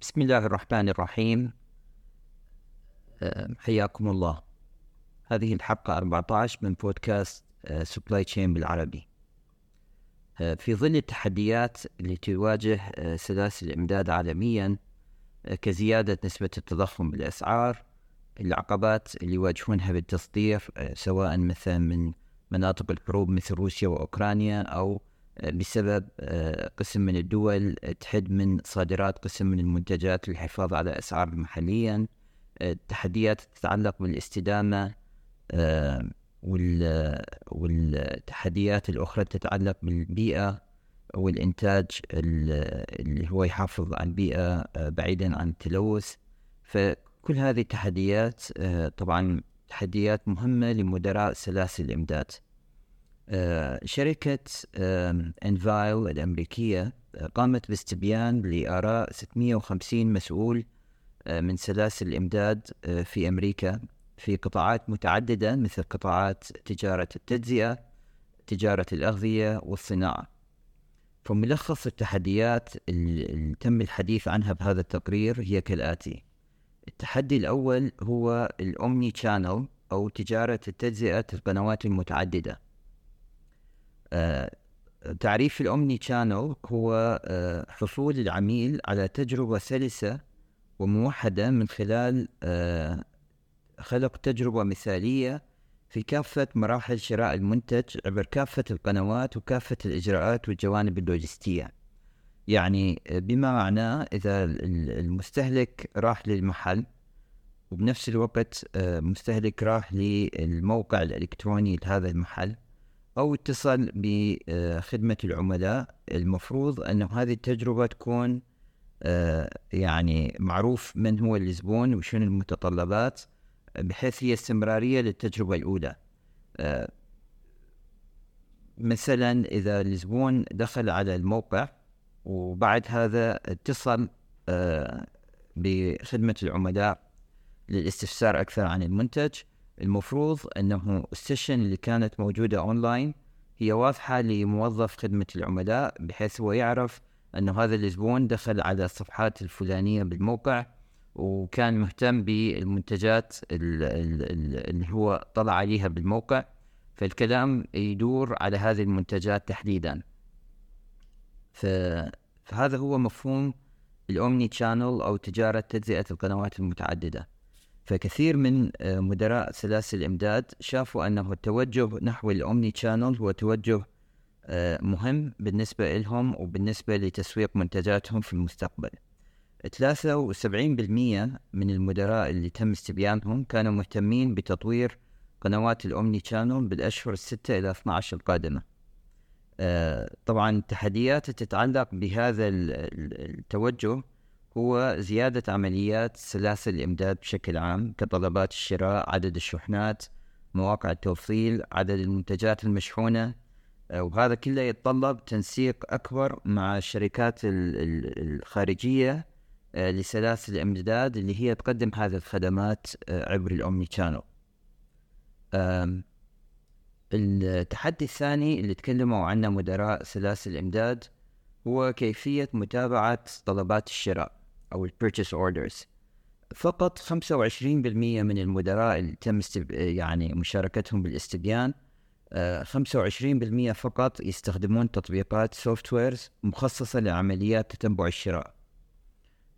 بسم الله الرحمن الرحيم. أه، حياكم الله. هذه الحلقة 14 من بودكاست supply chain بالعربي. أه، في ظل التحديات اللي تواجه سلاسل الإمداد عالميا كزيادة نسبة التضخم بالأسعار العقبات اللي يواجهونها بالتصدير سواء مثلا من مناطق الحروب مثل روسيا وأوكرانيا أو بسبب آه، قسم من الدول تحد من صادرات قسم من المنتجات للحفاظ على أسعار محليا التحديات تتعلق بالاستدامة آه، والتحديات الأخرى تتعلق بالبيئة والإنتاج اللي هو يحافظ على البيئة آه، بعيدا عن التلوث. فكل هذه التحديات طبعا تحديات مهمة لمدراء سلاسل الإمداد. آه، شركة انفايل الأمريكية آه، قامت باستبيان لآراء 650 مسؤول آه، من سلاسل الإمداد في أمريكا في قطاعات متعددة مثل قطاعات تجارة التجزئة تجارة الأغذية والصناعة. فملخص التحديات اللي تم الحديث عنها بهذا التقرير هي كالآتي. التحدي الأول هو ال omni-channel أو تجارة التجزئة القنوات المتعددة. آه، تعريف الأومني شانل هو آه، حصول العميل على تجربة سلسة وموحدة من خلال آه، خلق تجربة مثالية في كافة مراحل شراء المنتج عبر كافة القنوات وكافة الإجراءات والجوانب اللوجستية. يعني بما معناه إذا المستهلك راح للمحل وبنفس الوقت مستهلك راح للموقع الإلكتروني لهذا المحل أو اتصل بخدمة العملاء المفروض أن هذه التجربة تكون آه، يعني معروف من هو الزبون وشنو المتطلبات بحيث هي استمرارية للتجربة الأولى. آه، مثلا إذا الزبون دخل على الموقع وبعد هذا اتصل آه، بخدمة العملاء للاستفسار أكثر عن المنتج. المفروض أنه ال session اللي كانت موجودة أونلاين هي واضحة لموظف خدمة العملاء بحيث هو يعرف أنه هذا الزبون دخل على الصفحات الفلانية بالموقع وكان مهتم بالمنتجات اللي هو طلع عليها بالموقع. فالكلام يدور على هذه المنتجات تحديدا. فهذا هو مفهوم ال omni-channel أو تجارة تجزئة القنوات المتعددة. فكثير من آه، مدراء سلاسل الإمداد شافوا أنه التوجه نحو ال omni-channel هو توجه آه، مهم بالنسبة لهم وبالنسبة لتسويق منتجاتهم في المستقبل. 73% من المدراء اللي تم استبيانهم كانوا مهتمين بتطوير قنوات ال omni-channel بالأشهر الستة إلى 12 القادمة. طبعا التحديات تتعلق بهذا التوجه هو زيادة عمليات سلاسل الإمداد بشكل عام كطلبات الشراء عدد الشحنات مواقع التوصيل عدد المنتجات المشحونة آه، وهذا كله يتطلب تنسيق أكبر مع الشركات الخارجية آه، لسلاسل الإمداد اللي هي تقدم هذه الخدمات آه، عبر الأومني شانل التحدي الثاني اللي تكلموا عنه مدراء سلاسل الإمداد هو كيفية متابعة طلبات الشراء أو ال purchase orders فقط 25% من المدراء اللي تم يعني مشاركتهم بالاستبيان 25% آه، فقط يستخدمون تطبيقات softwares مخصصة لعمليات تتبع الشراء.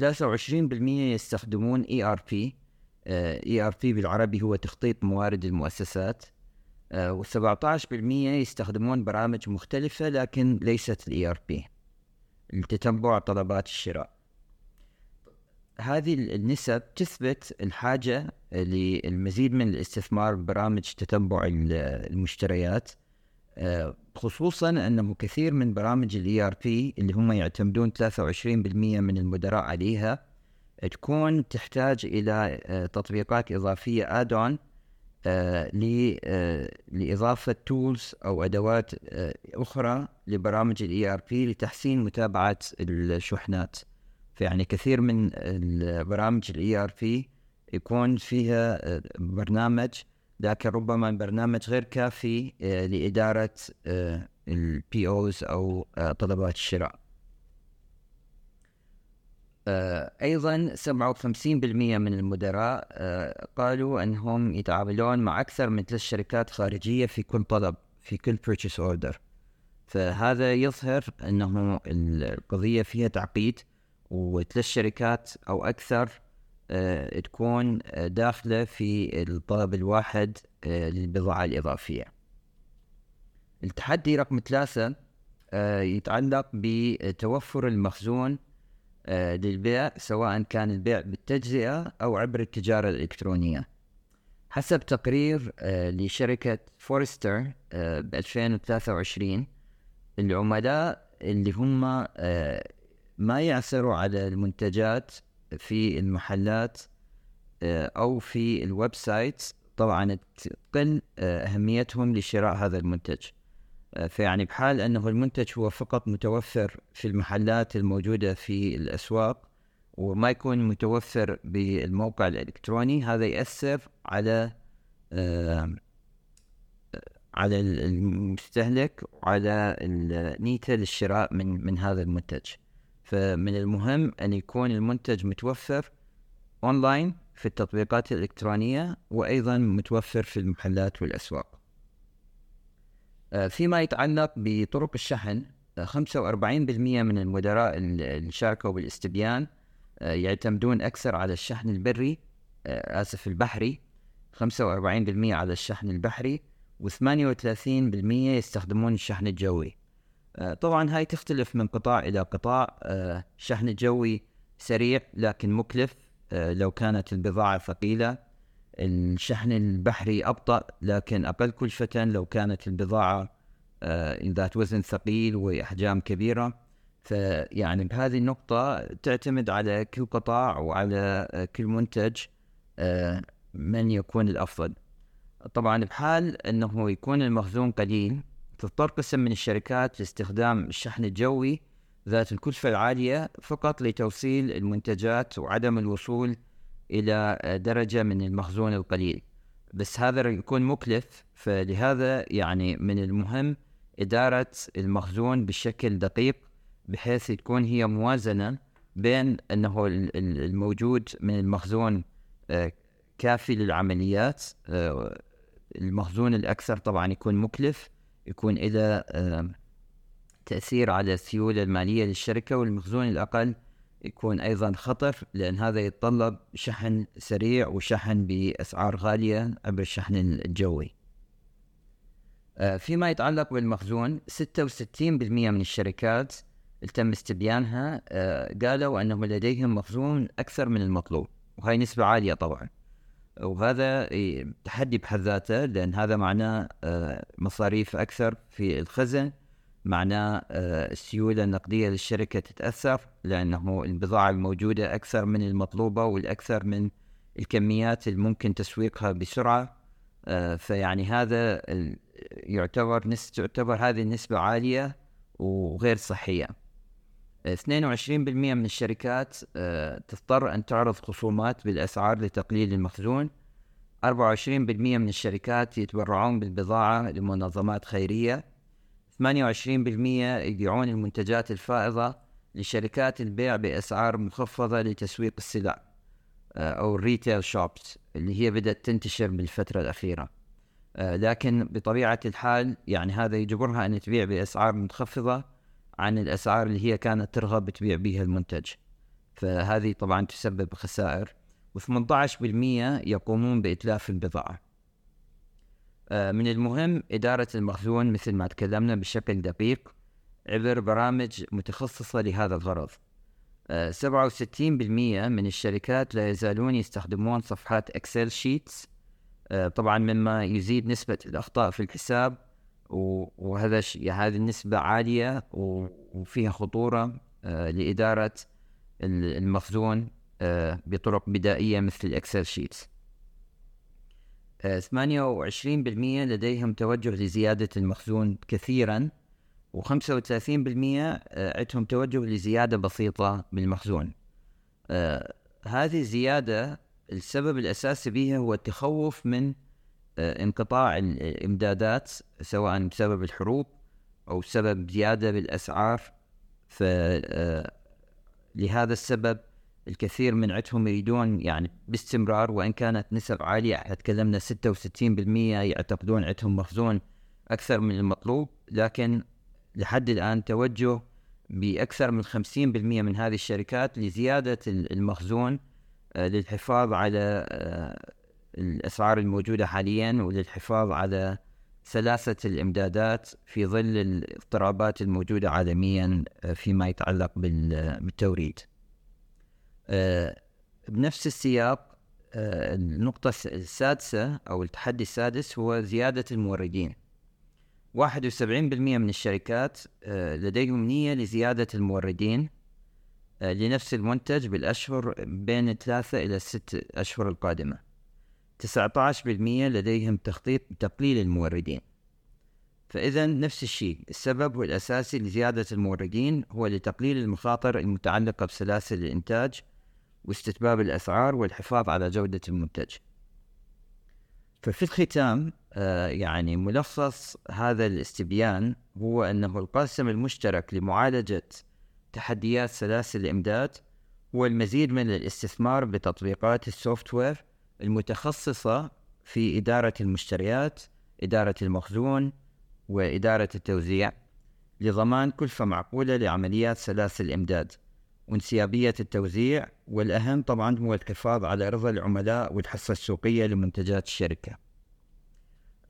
23% يستخدمون ER P بالعربي هو تخطيط موارد المؤسسات. آه، و17% يستخدمون برامج مختلفة لكن ليست ال ERP لتتبع طلبات الشراء. هذه النسب تثبت الحاجة للمزيد من الاستثمار ببرامج تتبع المشتريات آه، خصوصا أنه كثير من برامج ال ERP اللي هم يعتمدون 23% من المدراء عليها تكون تحتاج إلى آه، تطبيقات إضافية add-on آه، لإضافة tools أو أدوات أخرى لبرامج ال ERP لتحسين متابعة الشحنات. فيعني كثير من ال ERP يكون فيها آه، برنامج لكن ربما البرنامج غير كافي آه، لإدارة آه، البي أو آه، طلبات الشراء. آه، أيضا 57% من المدراء آه، قالوا أنهم يتعاملون مع أكثر من ثلاث شركات خارجية في كل طلب في كل purchase اوردر فهذا يظهر أنه القضية فيها تعقيد وثلاث شركات أو أكثر آه، تكون داخلة في الطلب الواحد للبضاعة الإضافية. التحدي رقم ثلاثة يتعلق بتوفر المخزون للبيع سواء كان البيع بالتجزئة أو عبر التجارة الإلكترونية. حسب تقرير آه، لشركة فورستر ب 2023 العملاء اللي هم ما يعثروا على المنتجات في المحلات آه، أو في ال website طبعا تقل أهميتهم لشراء هذا المنتج. فيعني بحال أنه المنتج هو فقط متوفر في المحلات الموجودة في الأسواق وما يكون متوفر بالموقع الإلكتروني. هذا يأثر على على المستهلك وعلى نيته للشراء من من هذا المنتج. فمن المهم أن يكون المنتج متوفر أونلاين في التطبيقات الإلكترونية وأيضا متوفر في المحلات والأسواق. آه، فيما يتعلق بطرق الشحن 45% آه، من المدراء اللي شاركوا بالاستبيان آه، يعتمدون أكثر على الشحن البري آسف البحري 45% على الشحن البحري و38% يستخدمون الشحن الجوي. طبعا هاي تختلف من قطاع إلى قطاع الشحن الجوي سريع لكن مكلف لو كانت البضاعة ثقيلة. الشحن البحري أبطأ لكن أقل كلفة لو كانت البضاعة آه، ذات وزن ثقيل وأحجام كبيرة. فيعني بهذه النقطة تعتمد على كل قطاع وعلى آه، كل منتج آه، من يكون الأفضل. طبعا بحال أنه يكون المخزون قليل تضطر قسم من الشركات لاستخدام الشحن الجوي ذات الكلفة العالية فقط لتوصيل المنتجات وعدم الوصول إلى درجة من المخزون القليل. بس هذا يكون مكلف فلهذا يعني من المهم إدارة المخزون بشكل دقيق بحيث تكون هي موازنة بين أنه الموجود من المخزون آه، كافي للعمليات آه، المخزون الأكثر طبعا يكون مكلف يكون له آه، تأثير على السيولة المالية للشركة والمخزون الأقل يكون أيضا خطر لأن هذا يتطلب شحن سريع وشحن بأسعار غالية عبر الشحن الجوي. آه، فيما يتعلق بالمخزون 66% من الشركات اللي تم استبيانها آه، قالوا أنهم لديهم مخزون أكثر من المطلوب وهي نسبة عالية طبعا. وهذا تحدي بحد ذاته لأن هذا معناه آه، مصاريف أكثر في الخزن معناه آه، السيولة النقدية للشركة تتأثر لأنه البضاعة الموجودة أكثر من المطلوبة والأكثر من الكميات اللي ممكن تسويقها بسرعة. آه، فيعني هذا يعتبر نس تعتبر هذه النسبة عالية وغير صحية. 22% من الشركات آه، تضطر أن تعرض خصومات بالأسعار لتقليل المخزون. 24% من الشركات يتبرعون بالبضاعة لمنظمات خيرية. 28% يبيعون المنتجات الفائضة لشركات البيع بأسعار مخفضة لتسويق السلع آه، أو الريتيل شوبس اللي هي بدأت تنتشر بالفترة الأخيرة. آه، لكن بطبيعة الحال يعني هذا يجبرها أن تبيع بأسعار منخفضة عن الأسعار اللي هي كانت ترغب تبيع بها المنتج. فهذه طبعا تسبب خسائر و18% يقومون بإتلاف البضاعة. من المهم إدارة المخزون مثل ما تكلمنا بشكل دقيق عبر برامج متخصصة لهذا الغرض. آه، سبعة وستين بالمية من الشركات لا يزالون يستخدمون صفحات شيتس آه، طبعا مما يزيد نسبة الأخطاء في الحساب وهذا هذه النسبة عالية وفيها خطورة لإدارة المخزون بطرق بدائية مثل الأكسل شيتس 28% لديهم توجه لزيادة المخزون كثيرا و35% آه، عندهم توجه لزيادة بسيطة بالمخزون. آه هذه الزيادة السبب الأساسي بها هو التخوف من آه انقطاع الإمدادات سواء بسبب الحروب أو سبب زيادة بالأسعار. ف لهذا السبب الكثير من عندهم يريدون يعني باستمرار وإن كانت نسب عالية إحنا تكلمنا 66% يعتقدون عندهم مخزون أكثر من المطلوب. لكن لحد الآن توجه بأكثر من 50% من هذه الشركات لزيادة المخزون للحفاظ على الأسعار الموجودة حاليا وللحفاظ على سلاسة الإمدادات في ظل الاضطرابات الموجودة عالميا فيما يتعلق بالتوريد. بنفس السياق النقطة السادسة أو التحدي السادس هو زيادة الموردين. 71% من الشركات لديهم نية لزيادة الموردين لنفس المنتج بالأشهر بين ثلاثة إلى ست أشهر القادمة. 19% لديهم تخطيط تقليل الموردين. فإذا نفس الشيء السبب الأساسي لزيادة الموردين هو لتقليل المخاطر المتعلقة بسلاسل الإنتاج واستتباب الأسعار والحفاظ على جودة المنتج. ففي الختام آه يعني ملخص هذا الاستبيان هو أنه القاسم المشترك لمعالجة تحديات سلاسل الإمداد هو المزيد من الاستثمار بتطبيقات ال software المتخصصة في إدارة المشتريات إدارة المخزون وإدارة التوزيع لضمان كلفة معقولة لعمليات سلاسل الإمداد. وانسيابية التوزيع والأهم طبعا هو الحفاظ على رضا العملاء والحصة السوقية لمنتجات الشركة.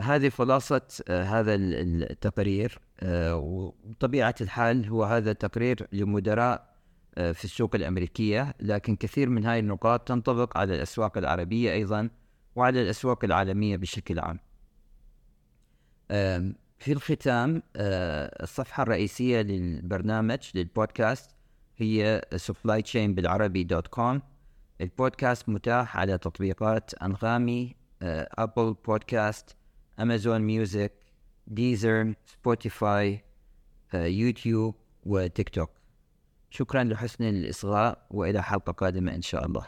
هذه خلاصة آه، هذا التقرير آه، وطبيعة الحال هو هذا تقرير لمدراء آه، في السوق الأمريكية لكن كثير من هذه النقاط تنطبق على الأسواق العربية أيضا وعلى الأسواق العالمية بشكل عام. في الختام الصفحة الرئيسية للبرنامج للبودكاست هي supply chain بالعربي dot com البودكاست متاح على تطبيقات أنغامي أبل بودكاست أمازون ميوزك ديزر سبوتيفاي يوتيوب وتيك توك شكرا لحسن الإصغاء وإلى حلقة قادمة إن شاء الله.